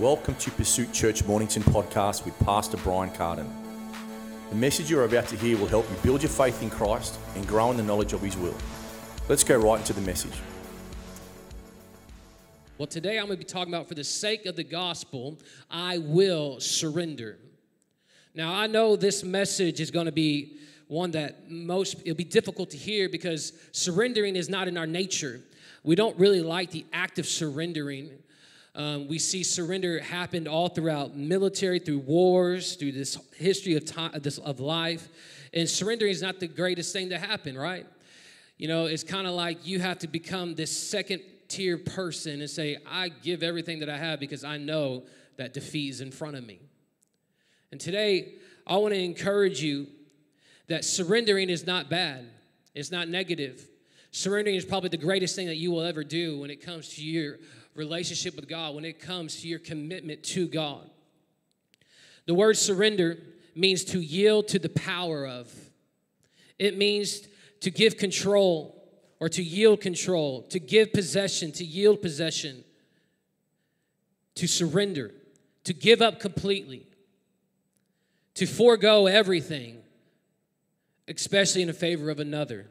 Welcome to Pursuit Church Mornington podcast with Pastor Brian Carden. The message you're about to hear will help you build your faith in Christ and grow in the knowledge of His will. Let's go right into the message. Well, today I'm going to be talking about for the sake of the gospel, I will surrender. Now, I know this message is going to be one that most it'll be difficult to hear because surrendering is not in our nature. We don't really like the act of surrendering. Um, we see surrender happened all throughout military, through wars, through this history of time this, of life. And surrendering is not the greatest thing to happen, right? You know, it's kind of like you have to become this second tier person and say, I give everything that I have because I know that defeat is in front of me. And today, I want to encourage you that surrendering is not bad, it's not negative. Surrendering is probably the greatest thing that you will ever do when it comes to your relationship with God, when it comes to your commitment to God. The word surrender means to yield to the power of, it means to give control or to yield control, to give possession, to yield possession, to surrender, to give up completely, to forego everything especially in favor of another.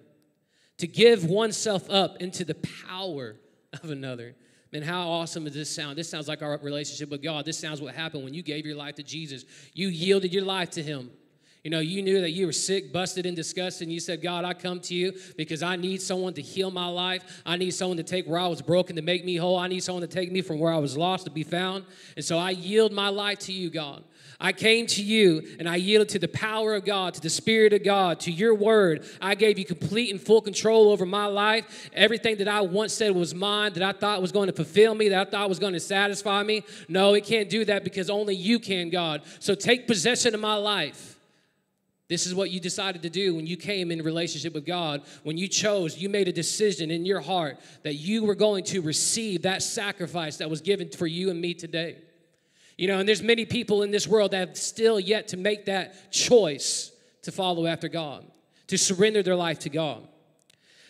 To give oneself up into the power of another. Man, how awesome does this sound? This sounds like our relationship with God. This sounds what happened when you gave your life to Jesus. You yielded your life to Him. You know, you knew that you were sick, busted, and disgusted, and you said, God, I come to you because I need someone to heal my life. I need someone to take where I was broken to make me whole. I need someone to take me from where I was lost to be found. And so I yield my life to you, God. I came to you and I yielded to the power of God, to the Spirit of God, to your word. I gave you complete and full control over my life. Everything that I once said was mine, that I thought was going to fulfill me, that I thought was going to satisfy me. No, it can't do that because only you can, God. So take possession of my life. This is what you decided to do when you came in relationship with God. When you chose, you made a decision in your heart that you were going to receive that sacrifice that was given for you and me today. You know, and there's many people in this world that have still yet to make that choice to follow after God, to surrender their life to God.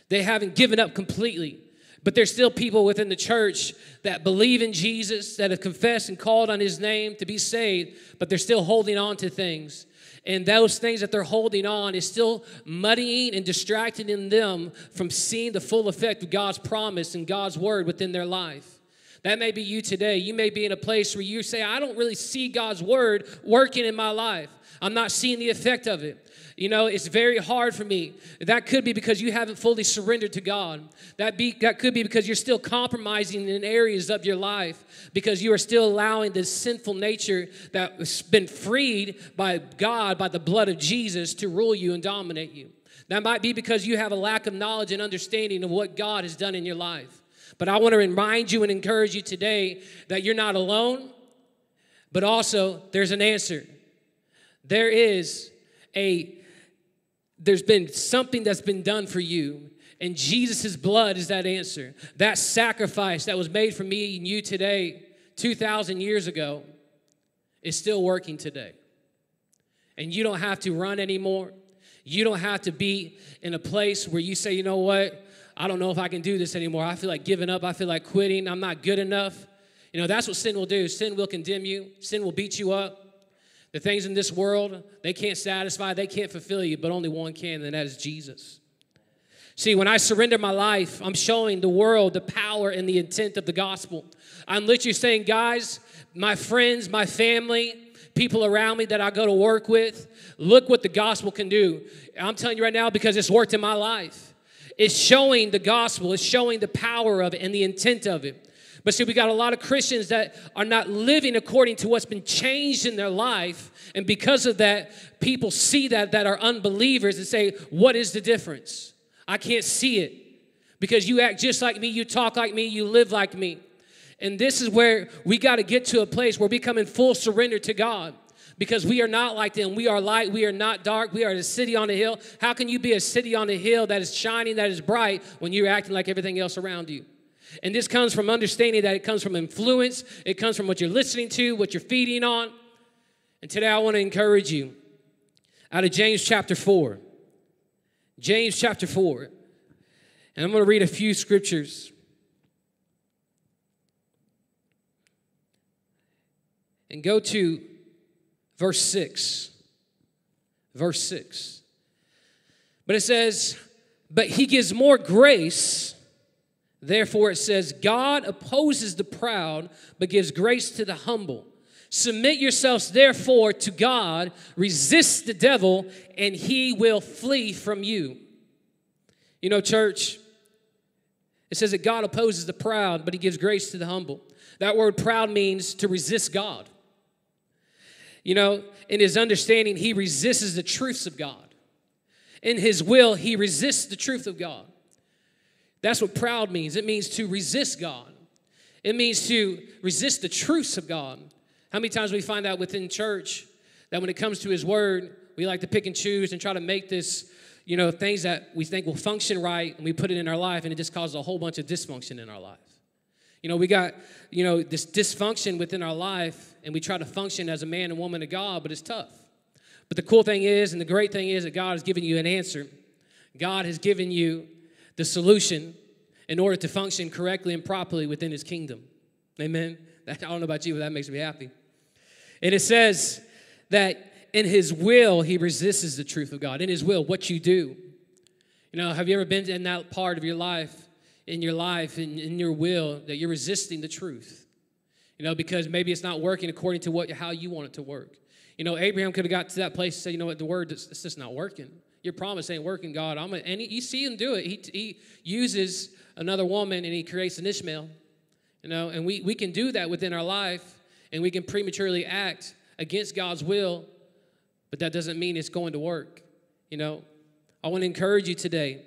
They haven't given up completely. But there's still people within the church that believe in Jesus, that have confessed and called on his name to be saved, but they're still holding on to things and those things that they're holding on is still muddying and distracting in them from seeing the full effect of God's promise and God's word within their life. That may be you today. You may be in a place where you say, I don't really see God's word working in my life. I'm not seeing the effect of it. You know, it's very hard for me. That could be because you haven't fully surrendered to God. That, be, that could be because you're still compromising in areas of your life because you are still allowing this sinful nature that's been freed by God, by the blood of Jesus, to rule you and dominate you. That might be because you have a lack of knowledge and understanding of what God has done in your life. But I want to remind you and encourage you today that you're not alone, but also there's an answer. There is a there's been something that's been done for you and jesus' blood is that answer. That sacrifice that was made for me and you today 2000 years ago is still working today. And you don't have to run anymore. You don't have to be in a place where you say you know what i don't know if i can do this anymore i feel like giving up i feel like quitting i'm not good enough you know that's what sin will do sin will condemn you sin will beat you up the things in this world, they can't satisfy, they can't fulfill you, but only one can, and that is Jesus. See, when I surrender my life, I'm showing the world the power and the intent of the gospel. I'm literally saying, guys, my friends, my family, people around me that I go to work with, look what the gospel can do. I'm telling you right now because it's worked in my life. It's showing the gospel, it's showing the power of it and the intent of it. But see, we got a lot of Christians that are not living according to what's been changed in their life. And because of that, people see that that are unbelievers and say, What is the difference? I can't see it. Because you act just like me, you talk like me, you live like me. And this is where we got to get to a place where we come in full surrender to God because we are not like them. We are light, we are not dark, we are a city on a hill. How can you be a city on a hill that is shining, that is bright, when you're acting like everything else around you? And this comes from understanding that it comes from influence, it comes from what you're listening to, what you're feeding on. And today I want to encourage you out of James chapter 4. James chapter 4. And I'm going to read a few scriptures. and go to verse 6. Verse 6. But it says, But he gives more grace. Therefore, it says, God opposes the proud, but gives grace to the humble. Submit yourselves, therefore, to God, resist the devil, and he will flee from you. You know, church, it says that God opposes the proud, but he gives grace to the humble. That word proud means to resist God. You know, in his understanding, he resists the truths of God. In his will, he resists the truth of God. That's what proud means. It means to resist God. It means to resist the truths of God. How many times we find out within church that when it comes to his word, we like to pick and choose and try to make this, you know, things that we think will function right and we put it in our life and it just causes a whole bunch of dysfunction in our life. You know, we got, you know, this dysfunction within our life, and we try to function as a man and woman of God, but it's tough. But the cool thing is, and the great thing is, that God has given you an answer. God has given you the solution in order to function correctly and properly within His kingdom. Amen. I don't know about you, but that makes me happy. And it says that in His will, He resists the truth of God. In His will, what you do. You know, have you ever been in that part of your life in your life in, in your will that you're resisting the truth. You know because maybe it's not working according to what how you want it to work. You know abraham could have got to that place and said you know what? The word it's just not working. Your promise ain't working god. I'm a, and he, you see him do it. He, he uses another woman and he creates an ishmael you know and we, we can do that within our life and we can prematurely act against god's will but that doesn't mean it's going to work you know. I want to encourage you today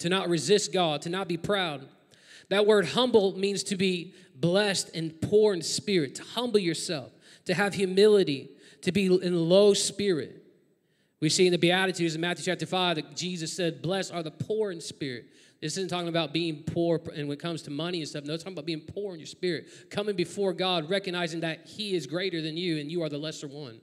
to not resist God, to not be proud. That word humble means to be blessed and poor in spirit, to humble yourself, to have humility, to be in low spirit. We see in the Beatitudes in Matthew chapter 5 that Jesus said, Blessed are the poor in spirit. This isn't talking about being poor and when it comes to money and stuff. No, it's talking about being poor in your spirit, coming before God, recognizing that He is greater than you and you are the lesser one.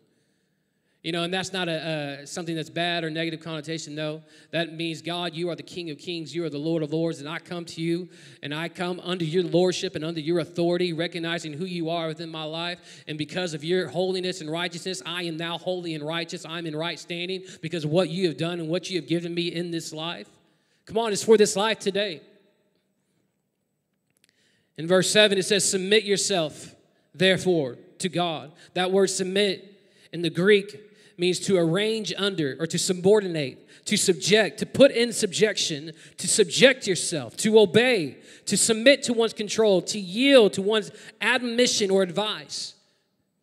You know, and that's not a, something that's bad or negative connotation. No, that means God, you are the King of Kings, you are the Lord of Lords, and I come to you, and I come under your lordship and under your authority, recognizing who you are within my life. And because of your holiness and righteousness, I am now holy and righteous. I'm in right standing because of what you have done and what you have given me in this life. Come on, it's for this life today. In verse 7, it says, Submit yourself, therefore, to God. That word submit in the Greek means to arrange under or to subordinate, to subject, to put in subjection, to subject yourself, to obey, to submit to one's control, to yield to one's admonition or advice,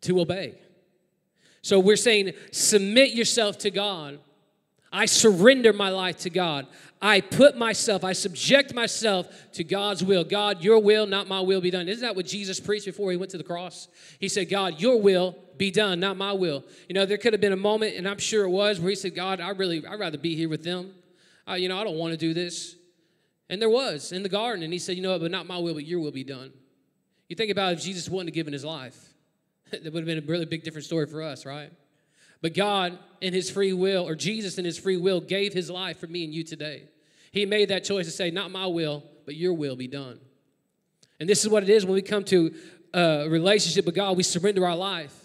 to obey. So we're saying, submit yourself to God. I surrender my life to God. I put myself, I subject myself to God's will. God, your will, not my will, be done. Isn't that what Jesus preached before he went to the cross? He said, God, your will be done, not my will. You know, there could have been a moment, and I'm sure it was, where he said, God, I really, I'd rather be here with them. I, you know, I don't want to do this. And there was in the garden, and he said, You know but not my will, but your will be done. You think about if Jesus wouldn't have given his life, that would have been a really big different story for us, right? But God, in his free will, or Jesus in his free will, gave his life for me and you today. He made that choice to say, Not my will, but your will be done. And this is what it is when we come to a relationship with God, we surrender our life.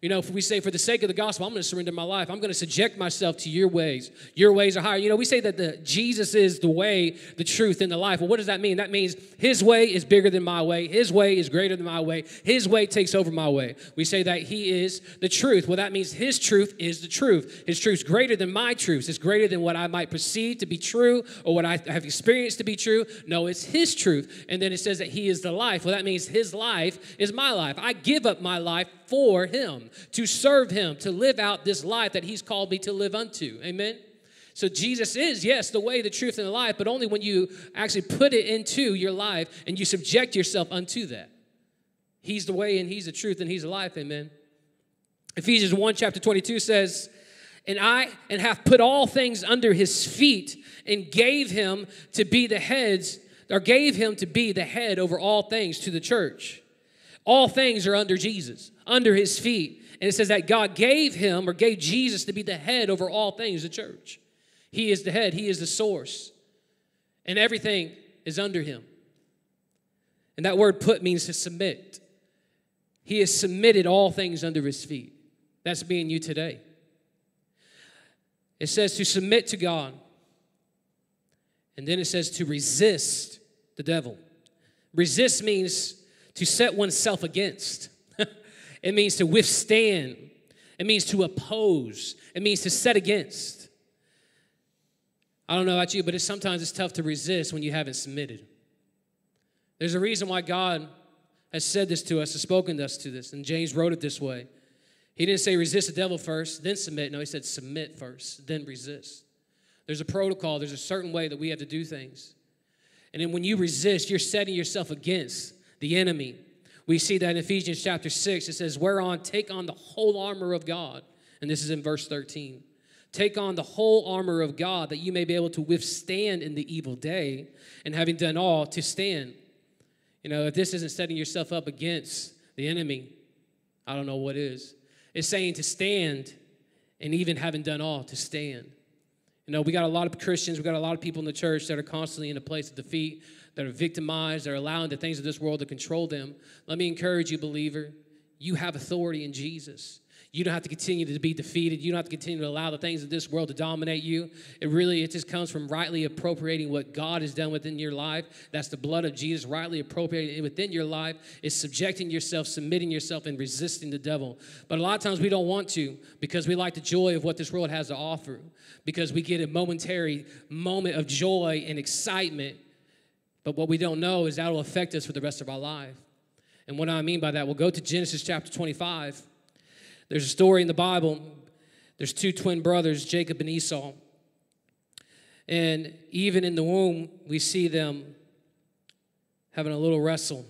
You know, if we say, for the sake of the gospel, I'm going to surrender my life. I'm going to subject myself to your ways. Your ways are higher. You know, we say that the Jesus is the way, the truth, and the life. Well, what does that mean? That means his way is bigger than my way. His way is greater than my way. His way takes over my way. We say that he is the truth. Well, that means his truth is the truth. His truth is greater than my truths. It's greater than what I might perceive to be true or what I have experienced to be true. No, it's his truth. And then it says that he is the life. Well, that means his life is my life. I give up my life for him, to serve him, to live out this life that he's called me to live unto. Amen? So Jesus is, yes, the way, the truth, and the life, but only when you actually put it into your life and you subject yourself unto that. He's the way and he's the truth and he's the life. Amen. Ephesians 1, chapter 22 says, and I and have put all things under his feet and gave him to be the heads, or gave him to be the head over all things to the church. All things are under Jesus under his feet. And it says that God gave him or gave Jesus to be the head over all things, the church. He is the head, he is the source. And everything is under him. And that word put means to submit. He has submitted all things under his feet. That's being you today. It says to submit to God. And then it says to resist the devil. Resist means to set oneself against, it means to withstand, it means to oppose, it means to set against. I don't know about you, but it's, sometimes it's tough to resist when you haven't submitted. There's a reason why God has said this to us, has spoken to us to this, and James wrote it this way. He didn't say resist the devil first, then submit. No, he said submit first, then resist. There's a protocol, there's a certain way that we have to do things. And then when you resist, you're setting yourself against the enemy. We see that in Ephesians chapter 6. It says, Whereon take on the whole armor of God. And this is in verse 13. Take on the whole armor of God that you may be able to withstand in the evil day, and having done all, to stand. You know, if this isn't setting yourself up against the enemy, I don't know what is. It's saying to stand and even having done all, to stand. You know, we got a lot of Christians, we got a lot of people in the church that are constantly in a place of defeat, that are victimized, that are allowing the things of this world to control them. Let me encourage you, believer, you have authority in Jesus. You don't have to continue to be defeated. You don't have to continue to allow the things of this world to dominate you. It really, it just comes from rightly appropriating what God has done within your life. That's the blood of Jesus, rightly appropriating within your life is subjecting yourself, submitting yourself, and resisting the devil. But a lot of times we don't want to because we like the joy of what this world has to offer, because we get a momentary moment of joy and excitement. But what we don't know is that will affect us for the rest of our life. And what I mean by that, we'll go to Genesis chapter 25. There's a story in the Bible. There's two twin brothers, Jacob and Esau. And even in the womb, we see them having a little wrestle.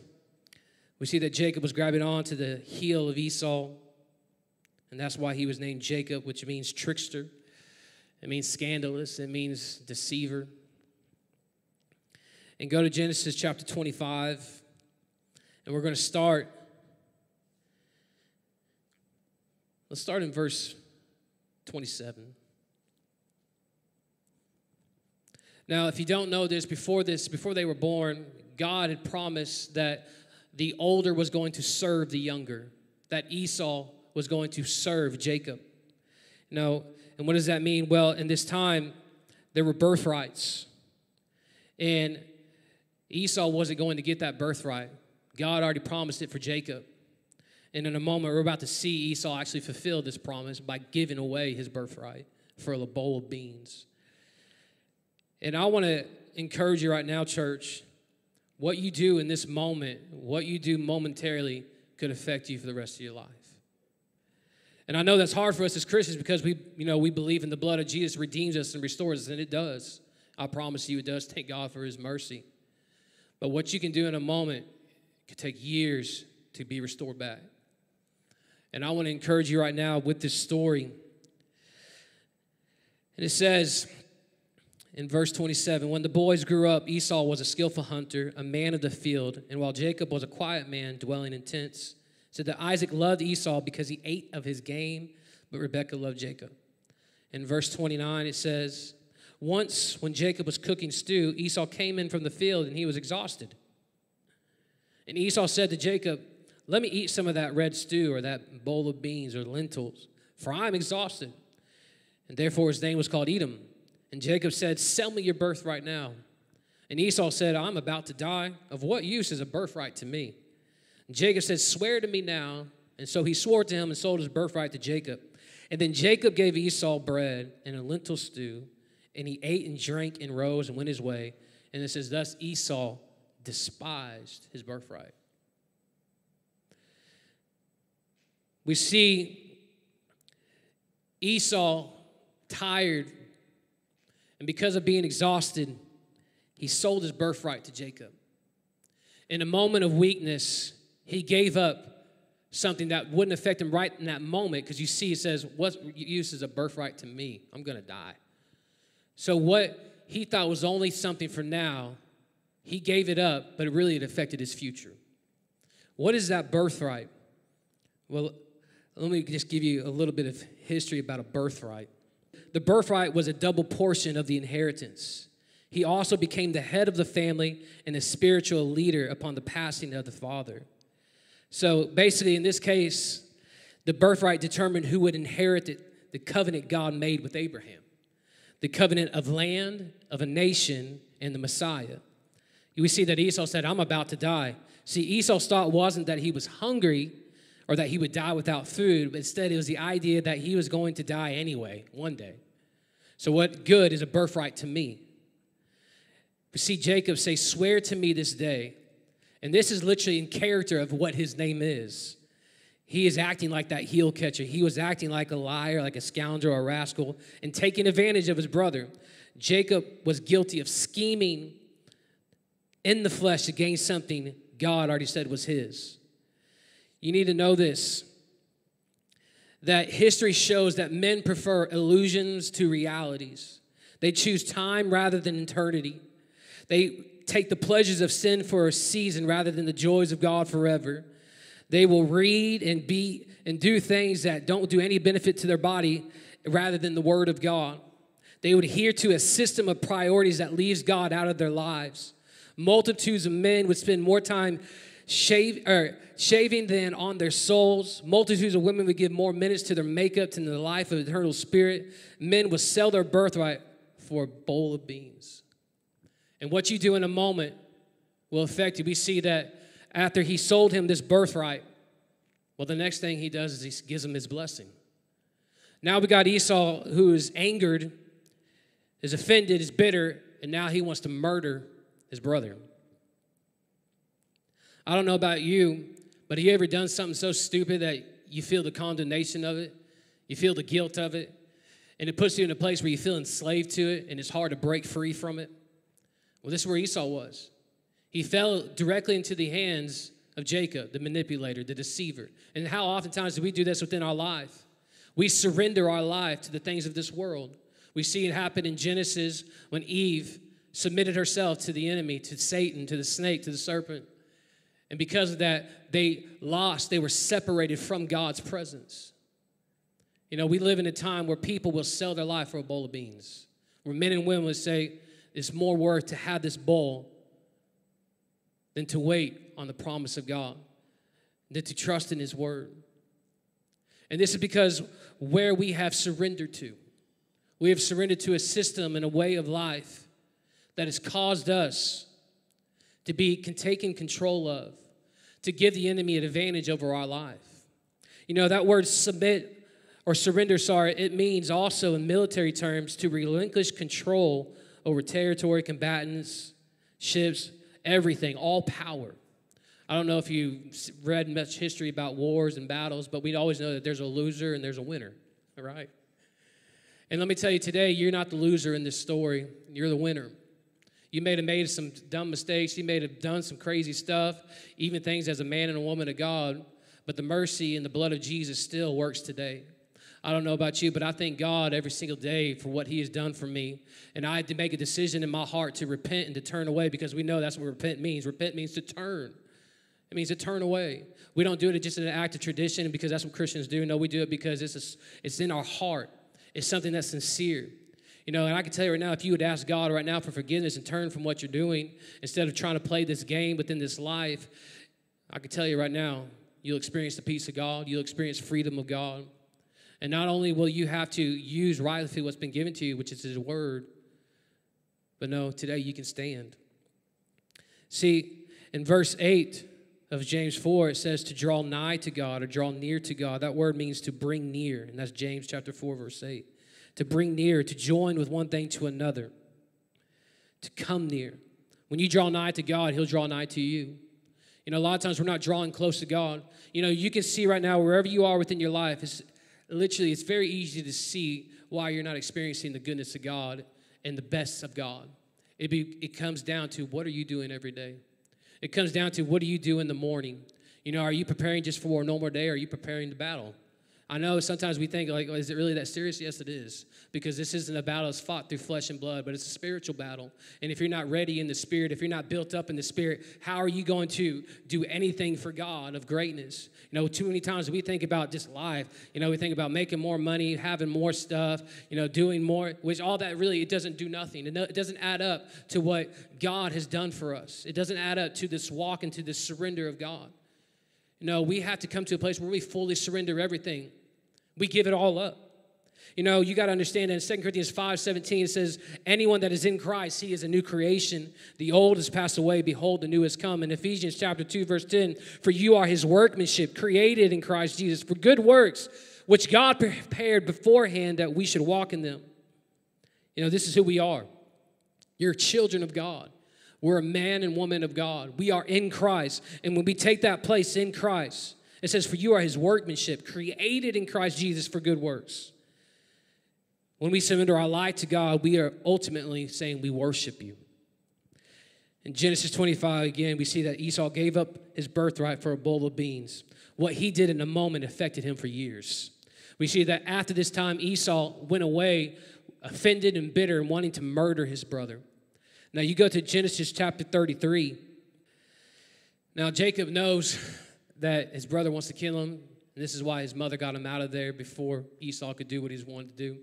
We see that Jacob was grabbing onto the heel of Esau, and that's why he was named Jacob, which means trickster. It means scandalous, it means deceiver. And go to Genesis chapter 25, and we're going to start Let's start in verse 27. Now, if you don't know this, before this, before they were born, God had promised that the older was going to serve the younger, that Esau was going to serve Jacob. Now, and what does that mean? Well, in this time, there were birthrights. And Esau wasn't going to get that birthright. God already promised it for Jacob. And in a moment, we're about to see Esau actually fulfill this promise by giving away his birthright for a bowl of beans. And I want to encourage you right now, church, what you do in this moment, what you do momentarily, could affect you for the rest of your life. And I know that's hard for us as Christians because we, you know, we believe in the blood of Jesus redeems us and restores us, and it does. I promise you it does. Thank God for his mercy. But what you can do in a moment could take years to be restored back. And I want to encourage you right now with this story. And it says in verse 27 When the boys grew up, Esau was a skillful hunter, a man of the field, and while Jacob was a quiet man dwelling in tents. said that Isaac loved Esau because he ate of his game, but Rebekah loved Jacob. In verse 29, it says, Once when Jacob was cooking stew, Esau came in from the field and he was exhausted. And Esau said to Jacob, let me eat some of that red stew or that bowl of beans or lentils, for I am exhausted. And therefore his name was called Edom. And Jacob said, Sell me your birthright now. And Esau said, I'm about to die. Of what use is a birthright to me? And Jacob said, Swear to me now. And so he swore to him and sold his birthright to Jacob. And then Jacob gave Esau bread and a lentil stew, and he ate and drank and rose and went his way. And it says, Thus Esau despised his birthright. We see Esau tired, and because of being exhausted, he sold his birthright to Jacob. In a moment of weakness, he gave up something that wouldn't affect him right in that moment because you see, it says, What use is a birthright to me? I'm going to die. So, what he thought was only something for now, he gave it up, but really it affected his future. What is that birthright? Well, let me just give you a little bit of history about a birthright. The birthright was a double portion of the inheritance. He also became the head of the family and a spiritual leader upon the passing of the father. So basically, in this case, the birthright determined who would inherit the covenant God made with Abraham the covenant of land, of a nation, and the Messiah. We see that Esau said, I'm about to die. See, Esau's thought wasn't that he was hungry or that he would die without food, but instead it was the idea that he was going to die anyway, one day. So, what good is a birthright to me? We see Jacob say, Swear to me this day. And this is literally in character of what his name is. He is acting like that heel catcher. He was acting like a liar, like a scoundrel, a rascal, and taking advantage of his brother. Jacob was guilty of scheming in the flesh to gain something God already said was his. You need to know this that history shows that men prefer illusions to realities. They choose time rather than eternity. They take the pleasures of sin for a season rather than the joys of God forever. They will read and be and do things that don't do any benefit to their body rather than the word of God. They would adhere to a system of priorities that leaves God out of their lives. Multitudes of men would spend more time shave, or shaving than on their souls. Multitudes of women would give more minutes to their makeup than the life of eternal spirit. Men would sell their birthright for a bowl of beans. And what you do in a moment will affect you. We see that after he sold him this birthright, well, the next thing he does is he gives him his blessing. Now we got Esau who is angered, is offended, is bitter, and now he wants to murder his brother. I don't know about you, but have you ever done something so stupid that you feel the condemnation of it? You feel the guilt of it? And it puts you in a place where you feel enslaved to it and it's hard to break free from it? Well, this is where Esau was. He fell directly into the hands of Jacob, the manipulator, the deceiver. And how oftentimes do we do this within our life? We surrender our life to the things of this world. We see it happen in Genesis when Eve submitted herself to the enemy, to Satan, to the snake, to the serpent. And because of that, they lost, they were separated from God's presence. You know, we live in a time where people will sell their life for a bowl of beans, where men and women will say, it's more worth to have this bowl than to wait on the promise of God, than to trust in His word. And this is because where we have surrendered to, we have surrendered to a system and a way of life that has caused us to be taken control of, to give the enemy an advantage over our life. You know, that word submit or surrender, sorry, it means also in military terms to relinquish control over territory, combatants, ships, everything, all power. I don't know if you read much history about wars and battles, but we always know that there's a loser and there's a winner, all right? And let me tell you today, you're not the loser in this story, you're the winner. You may have made some dumb mistakes, you may have done some crazy stuff, even things as a man and a woman of God, but the mercy and the blood of Jesus still works today. I don't know about you, but I thank God every single day for what He has done for me. And I had to make a decision in my heart to repent and to turn away because we know that's what repent means. Repent means to turn. It means to turn away. We don't do it just in an act of tradition because that's what Christians do. No, we do it because it's, a, it's in our heart. It's something that's sincere. You know, and I can tell you right now, if you would ask God right now for forgiveness and turn from what you're doing instead of trying to play this game within this life, I can tell you right now, you'll experience the peace of God. You'll experience freedom of God. And not only will you have to use rightly what's been given to you, which is His Word, but no, today you can stand. See, in verse 8 of James 4, it says to draw nigh to God or draw near to God. That word means to bring near, and that's James chapter 4, verse 8. To bring near, to join with one thing to another, to come near. When you draw nigh to God, He'll draw nigh to you. You know, a lot of times we're not drawing close to God. You know, you can see right now, wherever you are within your life, it's, literally, it's very easy to see why you're not experiencing the goodness of God and the best of God. It, be, it comes down to what are you doing every day? It comes down to what do you do in the morning? You know, are you preparing just for a normal day or are you preparing to battle? I know sometimes we think, like, is it really that serious? Yes, it is. Because this isn't a battle that's fought through flesh and blood, but it's a spiritual battle. And if you're not ready in the spirit, if you're not built up in the spirit, how are you going to do anything for God of greatness? You know, too many times we think about just life. You know, we think about making more money, having more stuff, you know, doing more, which all that really, it doesn't do nothing. It doesn't add up to what God has done for us. It doesn't add up to this walk into this surrender of God. No, we have to come to a place where we fully surrender everything. We give it all up. You know, you got to understand in 2 Corinthians 5 17, it says, Anyone that is in Christ, he is a new creation. The old has passed away. Behold, the new has come. In Ephesians chapter 2, verse 10, For you are his workmanship, created in Christ Jesus, for good works, which God prepared beforehand that we should walk in them. You know, this is who we are. You're children of God. We're a man and woman of God. We are in Christ. And when we take that place in Christ, it says, For you are his workmanship, created in Christ Jesus for good works. When we surrender our life to God, we are ultimately saying, We worship you. In Genesis 25, again, we see that Esau gave up his birthright for a bowl of beans. What he did in a moment affected him for years. We see that after this time, Esau went away offended and bitter and wanting to murder his brother. Now you go to Genesis chapter 33. Now Jacob knows that his brother wants to kill him, and this is why his mother got him out of there before Esau could do what he wanted to do.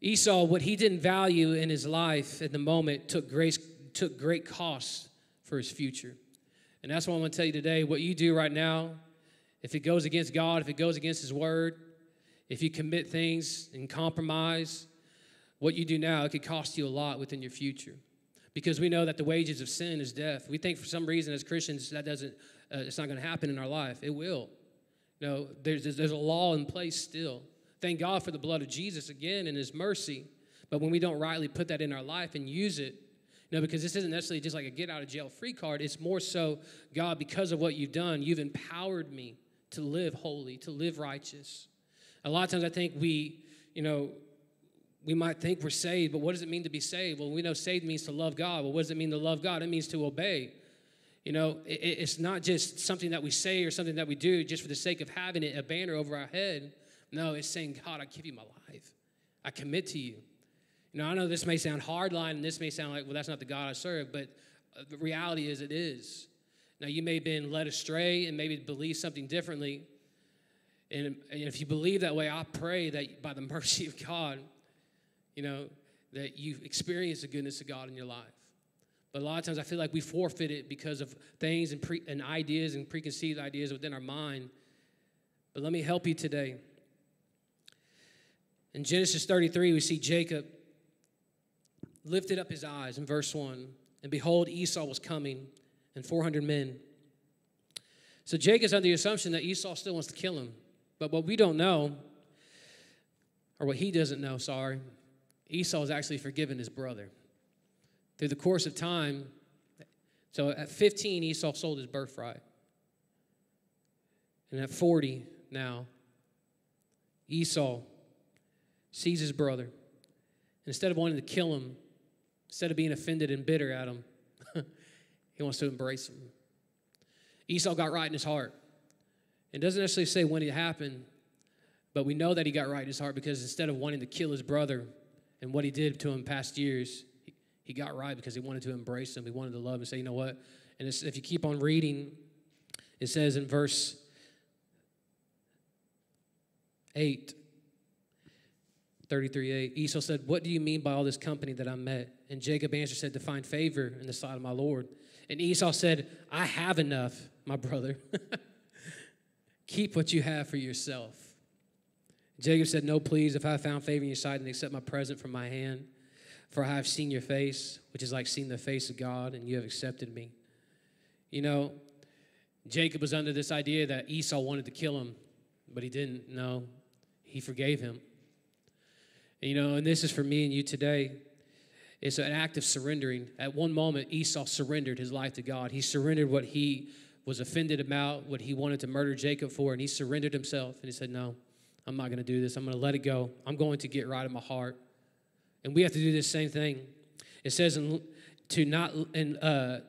Esau, what he didn't value in his life at the moment, took great, took great cost for his future. And that's what I'm going to tell you today. What you do right now, if it goes against God, if it goes against his word, if you commit things and compromise, what you do now, it could cost you a lot within your future. Because we know that the wages of sin is death. We think for some reason as Christians that doesn't, uh, it's not going to happen in our life. It will. No, there's, there's a law in place still. Thank God for the blood of Jesus again and his mercy. But when we don't rightly put that in our life and use it, you know, because this isn't necessarily just like a get out of jail free card. It's more so, God, because of what you've done, you've empowered me to live holy, to live righteous. A lot of times I think we, you know, we might think we're saved, but what does it mean to be saved? Well, we know saved means to love God. Well, what does it mean to love God? It means to obey. You know, it, it's not just something that we say or something that we do just for the sake of having it, a banner over our head. No, it's saying, God, I give you my life. I commit to you. You know, I know this may sound hardline and this may sound like, well, that's not the God I serve, but uh, the reality is it is. Now, you may have been led astray and maybe believe something differently, and, if you believe that way, I pray that by the mercy of God, you know, that you've experienced the goodness of God in your life. But a lot of times I feel like we forfeit it because of things and, pre- and ideas and preconceived ideas within our mind. But let me help you today. In Genesis 33, we see Jacob lifted up his eyes in verse 1, and behold, Esau was coming, and 400 men. So Jacob's under the assumption that Esau still wants to kill him. But what we don't know, or what he doesn't know, sorry, Esau has actually forgiven his brother. Through the course of time, so at 15, Esau sold his birthright. And at 40 now, Esau sees his brother. Instead of wanting to kill him, instead of being offended and bitter at him, he wants to embrace him. Esau got right in his heart. It doesn't necessarily say when it happened, but we know that he got right in his heart because instead of wanting to kill his brother and what he did to him past years, he got right because he wanted to embrace him. He wanted to love him and say, you know what? And if you keep on reading, it says in verse 8, 33 8, Esau said, What do you mean by all this company that I met? And Jacob answered, said, To find favor in the sight of my Lord. And Esau said, I have enough, my brother. Keep what you have for yourself. Jacob said, No, please, if I have found favor in your sight, and accept my present from my hand. For I have seen your face, which is like seeing the face of God, and you have accepted me. You know, Jacob was under this idea that Esau wanted to kill him, but he didn't. No, he forgave him. And, you know, and this is for me and you today. It's an act of surrendering. At one moment, Esau surrendered his life to God. He surrendered what he was offended about what he wanted to murder Jacob for, and he surrendered himself and he said, No, I'm not going to do this. I'm going to let it go. I'm going to get right in my heart. And we have to do this same thing. It says in, to not in uh,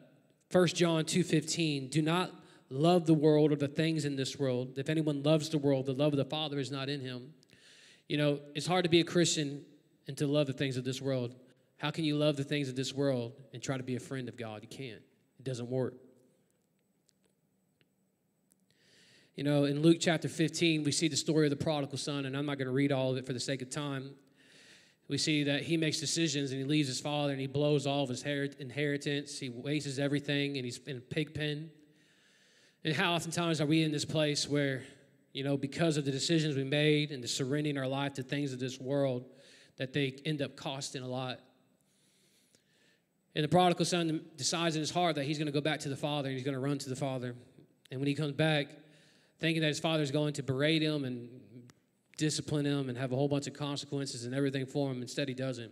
1 John 2:15, do not love the world or the things in this world. If anyone loves the world, the love of the Father is not in him. You know, it's hard to be a Christian and to love the things of this world. How can you love the things of this world and try to be a friend of God? You can't. It doesn't work. You know, in Luke chapter 15, we see the story of the prodigal son, and I'm not going to read all of it for the sake of time. We see that he makes decisions and he leaves his father and he blows all of his inheritance. He wastes everything and he's in a pig pen. And how oftentimes are we in this place where, you know, because of the decisions we made and the surrendering our life to things of this world, that they end up costing a lot. And the prodigal son decides in his heart that he's going to go back to the father and he's going to run to the father. And when he comes back, thinking that his father is going to berate him and discipline him and have a whole bunch of consequences and everything for him, instead he doesn't.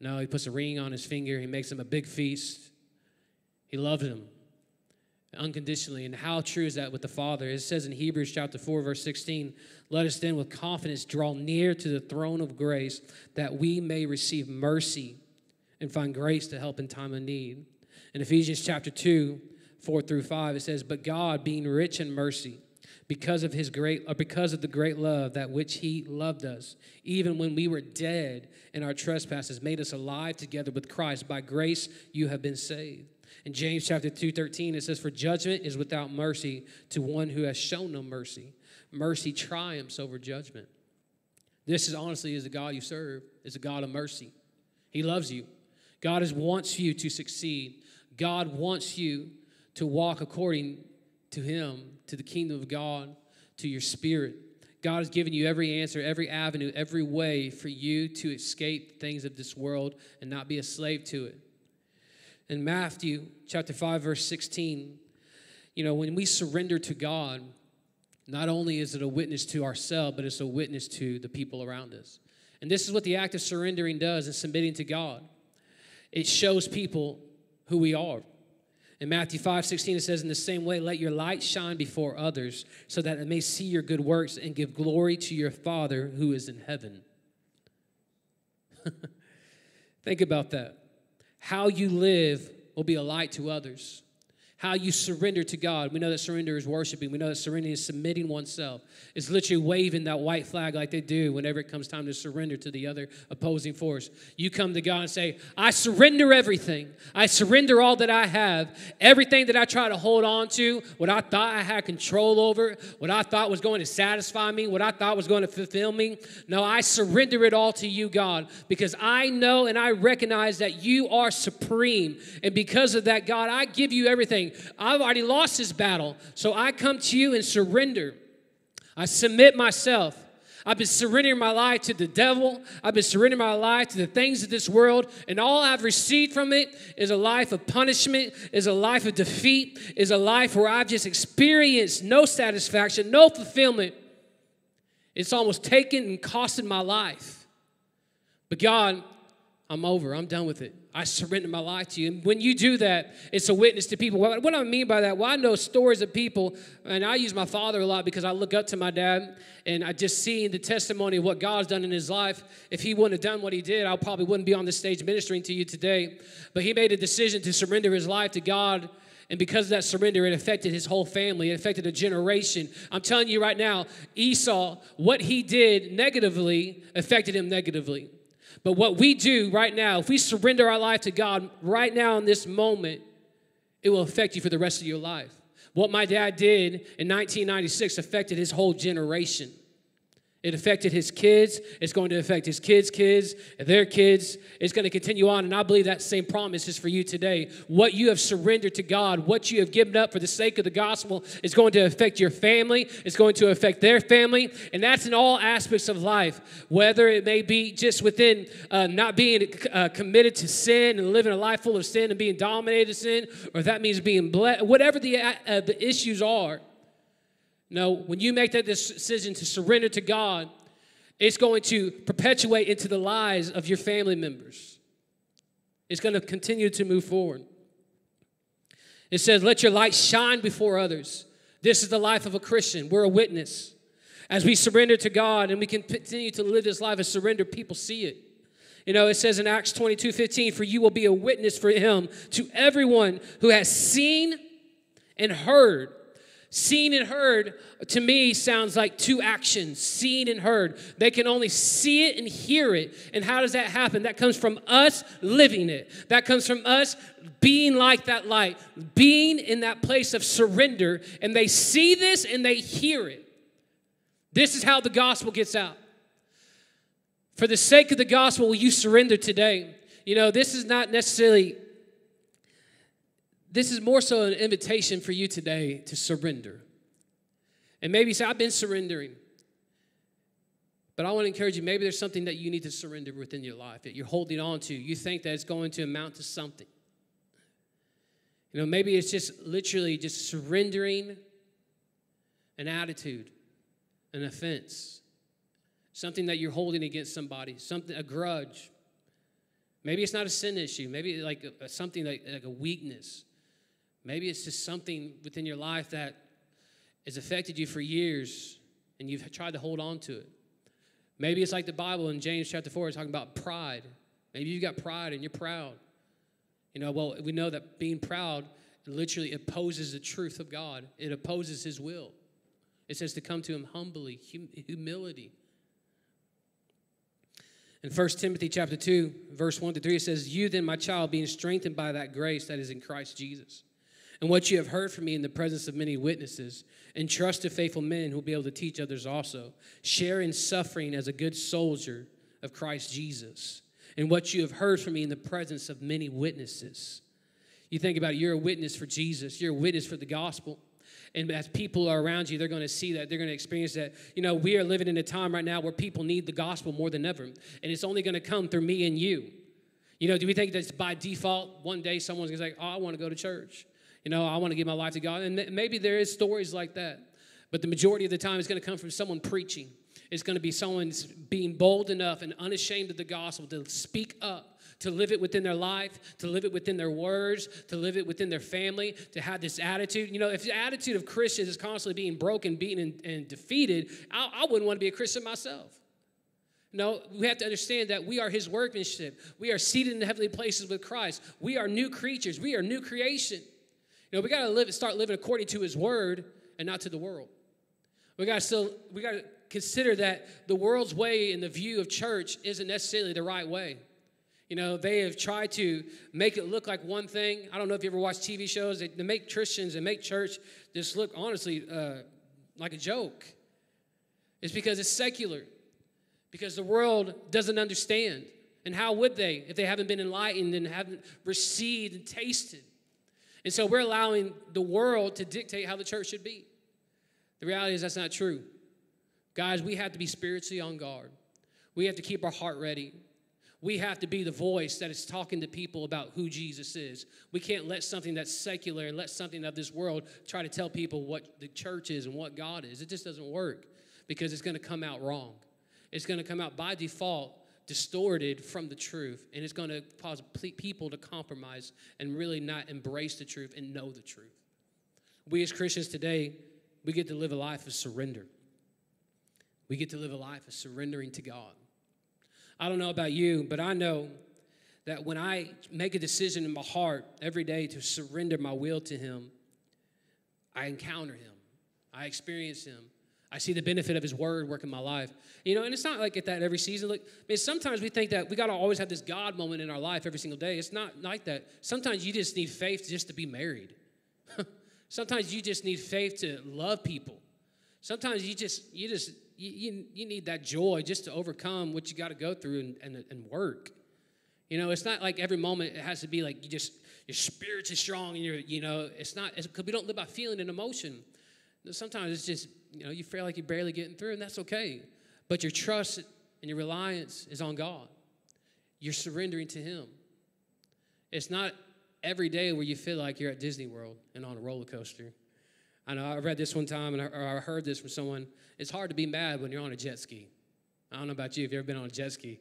No, he puts a ring on his finger, he makes him a big feast. He loves him unconditionally. And how true is that with the Father? It says in Hebrews chapter 4, verse 16, let us then with confidence draw near to the throne of grace that we may receive mercy and find grace to help in time of need. In Ephesians chapter 2, 4 through 5, it says, But God, being rich in mercy, because of his great or because of the great love that which he loved us even when we were dead in our trespasses made us alive together with christ. By grace you have been saved. In james chapter 2 13 it says for judgment is without mercy to one who has shown no mercy. Mercy triumphs over judgment. This is honestly is the god you serve is a god of mercy. He loves you. God is, wants you to succeed. God wants you to walk according to Him, to the kingdom of God, to your spirit. God has given you every answer, every avenue, every way for you to escape things of this world and not be a slave to it. In Matthew chapter 5, verse 16, you know, when we surrender to God, not only is it a witness to ourselves, but it's a witness to the people around us. And this is what the act of surrendering does and submitting to God it shows people who we are. In Matthew 5 16, it says, In the same way, let your light shine before others, so that it may see your good works and give glory to your Father who is in heaven. Think about that. How you live will be a light to others how you surrender to God. We know that surrender is worshiping. We know that surrender is submitting oneself. It's literally waving that white flag like they do whenever it comes time to surrender to the other opposing force. You come to God and say, I surrender everything. I surrender all that I have. Everything that I try to hold on to, what I thought I had control over, what I thought was going to satisfy me, what I thought was going to fulfill me. No, I surrender it all to you, God, because I know and I recognize that you are supreme. And because of that, God, I give you everything. I've already lost this battle. So I come to you and surrender. I submit myself. I've been surrendering my life to the devil. I've been surrendering my life to the things of this world. And all I've received from it is a life of punishment, is a life of defeat, is a life where I've just experienced no satisfaction, no fulfillment. It's almost taken and costed my life. But God, I'm over. I'm done with it. I surrender my life to you. And when you do that, it's a witness to people. What, I mean by that? Well, I know stories of people, and I use my father a lot because I look up to my dad, and I just see the testimony of what God's done in his life. If he wouldn't have done what he did, I probably wouldn't be on this stage ministering to you today. But he made a decision to surrender his life to God. And because of that surrender, it affected his whole family. It affected a generation. I'm telling you right now, Esau, what he did negatively affected him negatively. But what we do right now, if we surrender our life to God right now in this moment, it will affect you for the rest of your life. What my dad did in 1996 affected his whole generation. It affected his kids. It's going to affect his kids' kids, their kids. It's going to continue on. And I believe that same promise is for you today. What you have surrendered to God, what you have given up for the sake of the gospel, is going to affect your family. It's going to affect their family. And that's in all aspects of life, whether it may be just within uh, not being uh, committed to sin and living a life full of sin and being dominated sin, or that means being blessed, whatever the, uh, the issues are. No, when you make that decision to surrender to God, it's going to perpetuate into the lives of your family members. It's going to continue to move forward. It says, Let your light shine before others. This is the life of a Christian. We're a witness. As we surrender to God and we can continue to live this life of surrender, people see it. You know, it says in Acts 22 15, For you will be a witness for him to everyone who has seen and heard Seen and heard to me sounds like two actions seen and heard. They can only see it and hear it. And how does that happen? That comes from us living it. That comes from us being like that light, being in that place of surrender. And they see this and they hear it. This is how the gospel gets out. For the sake of the gospel, will you surrender today? You know, this is not necessarily this is more so an invitation for you today to surrender. And maybe say, I've been surrendering. But I want to encourage you, maybe there's something that you need to surrender within your life that you're holding on to. You think that it's going to amount to something. You know, maybe it's just literally just surrendering an attitude, an offense, something that you're holding against somebody, something a grudge. Maybe it's not a sin issue. Maybe like a, something like, like a weakness. Maybe it's just something within your life that has affected you for years and you've tried to hold on to it. Maybe it's like the Bible in James chapter 4 is talking about pride. Maybe you've got pride and you're proud. You know, well, we know that being proud literally opposes the truth of God, it opposes His will. It says to come to Him humbly, hum- humility. In 1 Timothy chapter 2, verse 1 to 3, it says, You then, my child, being strengthened by that grace that is in Christ Jesus and what you have heard from me in the presence of many witnesses, and trust to faithful men who will be able to teach others also. Share in suffering as a good soldier of Christ Jesus, and what you have heard from me in the presence of many witnesses. You think about it, you're a witness for Jesus, you're a witness for the gospel. And as people are around you, they're going to see that, they're going to experience that. You know, we are living in a time right now where people need the gospel more than ever, and it's only going to come through me and you. You know, do we think that by default, one day someone's going to say, Oh, I want to go to church? You know, I want to give my life to God. And maybe there is stories like that. But the majority of the time, it's going to come from someone preaching. It's going to be someone being bold enough and unashamed of the gospel to speak up, to live it within their life, to live it within their words, to live it within their family, to have this attitude. You know, if the attitude of Christians is constantly being broken, beaten, and, and defeated, I, I wouldn't want to be a Christian myself. No, we have to understand that we are his workmanship. We are seated in heavenly places with Christ. We are new creatures. We are new creation. We got to live, start living according to His Word and not to the world. We got to still, we got to consider that the world's way and the view of church isn't necessarily the right way. You know, they have tried to make it look like one thing. I don't know if you ever watch TV shows. They, they make Christians and make church just look, honestly, uh, like a joke. It's because it's secular, because the world doesn't understand. And how would they if they haven't been enlightened and haven't received and tasted? And so we're allowing the world to dictate how the church should be. The reality is that's not true. Guys, we have to be spiritually on guard. We have to keep our heart ready. We have to be the voice that is talking to people about who Jesus is. We can't let something that's secular and let something of this world try to tell people what the church is and what God is. It just doesn't work because it's going to come out wrong. It's going to come out by default distorted from the truth, and it's going to cause people to compromise and really not embrace the truth and know the truth. We as Christians today, we get to live a life of surrender. We get to live a life of surrendering to God. I don't know about you, but I know that when I make a decision in my heart every day to surrender my will to Him, I encounter Him, I experience Him, I see the benefit of His Word work in my life. You know, and it's not like at that every season. Like, mean, sometimes we think that we got to always have this God moment in our life every single day. It's not like that. Sometimes you just need faith just to be married. sometimes you just need faith to love people. Sometimes you just you just you, you, you need that joy just to overcome what you got to go through and, and, and work. You know, it's not like every moment it has to be like you just your spirit's is strong and you're you know it's not because we don't live by feeling and emotion. Sometimes it's just you know, you feel like you're barely getting through, and that's okay. But your trust and your reliance is on God. You're surrendering to Him. It's not every day where you feel like you're at Disney World and on a roller coaster. I know I read this one time and I, I heard this from someone. It's hard to be mad when you're on a jet ski. I don't know about you if you've ever been on a jet ski.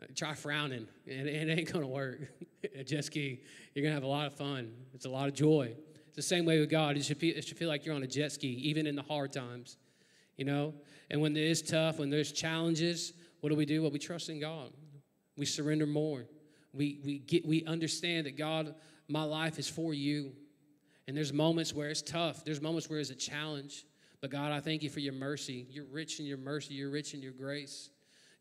Uh, try frowning, and it ain't gonna work. a jet ski, you're gonna have a lot of fun. It's a lot of joy. It's the same way with God. It should, feel, it should feel like you're on a jet ski, even in the hard times, you know? And when it is tough, when there's challenges, what do we do? Well, we trust in God. We surrender more. We, we, get, we understand that God, my life is for you. And there's moments where it's tough, there's moments where it's a challenge. But God, I thank you for your mercy. You're rich in your mercy, you're rich in your grace.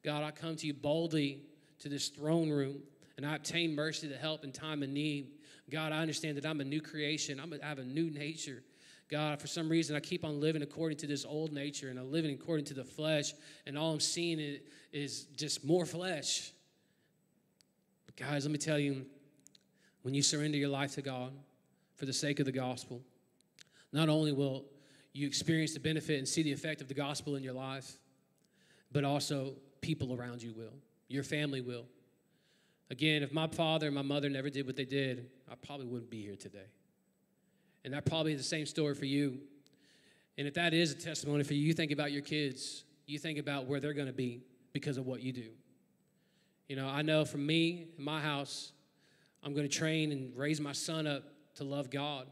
God, I come to you boldly to this throne room and I obtain mercy to help in time of need. God, I understand that I'm a new creation. I'm a, I have a new nature. God, for some reason, I keep on living according to this old nature and I'm living according to the flesh, and all I'm seeing is is just more flesh. But guys, let me tell you when you surrender your life to God, for the sake of the gospel, not only will you experience the benefit and see the effect of the gospel in your life, but also people around you will. Your family will. Again, if my father and my mother never did what they did, I probably wouldn't be here today. And that probably is the same story for you. And if that is a testimony for you, you think about your kids, you think about where they're going to be because of what you do. You know, I know for me, in my house, I'm going to train and raise my son up to love God,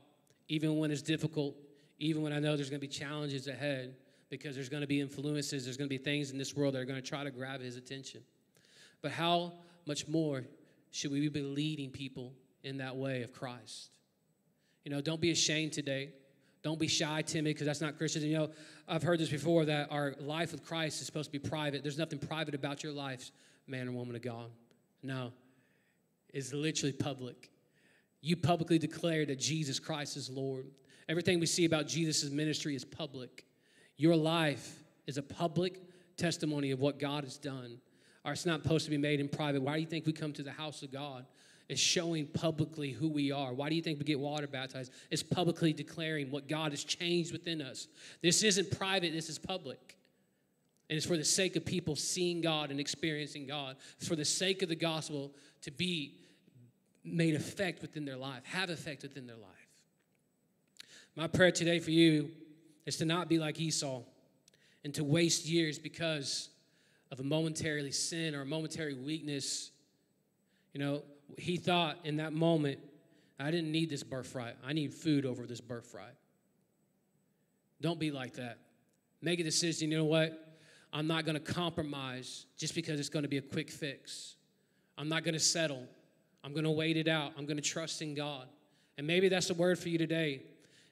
even when it's difficult, even when I know there's going to be challenges ahead, because there's going to be influences, there's going to be things in this world that are going to try to grab his attention. But how much more should we be leading people in that way of Christ? You know, don't be ashamed today. Don't be shy, timid, because that's not Christian. You know, I've heard this before that our life with Christ is supposed to be private. There's nothing private about your life, man or woman of God. No, it's literally public. You publicly declare that Jesus Christ is Lord. Everything we see about Jesus' ministry is public. Your life is a public testimony of what God has done. Or it's not supposed to be made in private. Why do you think we come to the house of God? It's showing publicly who we are. Why do you think we get water baptized? It's publicly declaring what God has changed within us. This isn't private, this is public. And it's for the sake of people seeing God and experiencing God. It's for the sake of the gospel to be made effect within their life, have effect within their life. My prayer today for you is to not be like Esau and to waste years because of a momentary sin or a momentary weakness. You know, he thought in that moment, I didn't need this birthright. I need food over this birthright. Don't be like that. Make a decision. You know what? I'm not going to compromise just because it's going to be a quick fix. I'm not going to settle. I'm going to wait it out. I'm going to trust in God. And maybe that's the word for you today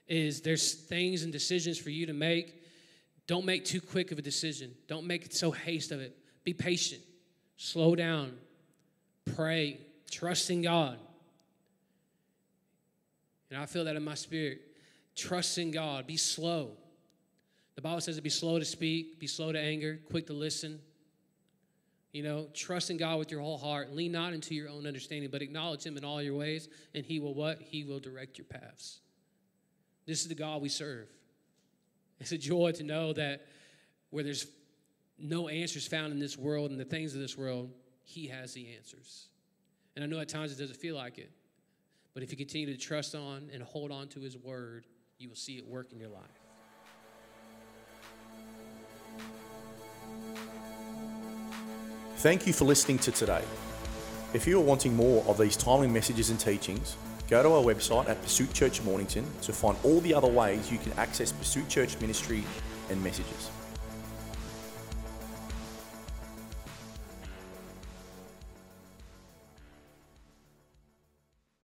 is there's things and decisions for you to make. Don't make too quick of a decision. Don't make it so haste of it. Be patient. Slow down. Pray. Trust in God. And I feel that in my spirit. Trust in God. Be slow. The Bible says to be slow to speak, be slow to anger, quick to listen. You know, trust in God with your whole heart. Lean not into your own understanding, but acknowledge Him in all your ways, and He will what? He will direct your paths. This is the God we serve. It's a joy to know that where there's no answers found in this world and the things of this world, He has the answers. And I know at times it doesn't feel like it, but if you continue to trust on and hold on to His word, you will see it work in your life. Thank you for listening to today. If you are wanting more of these timely messages and teachings, go to our website at Pursuit Church Mornington to find all the other ways you can access Pursuit Church ministry and messages.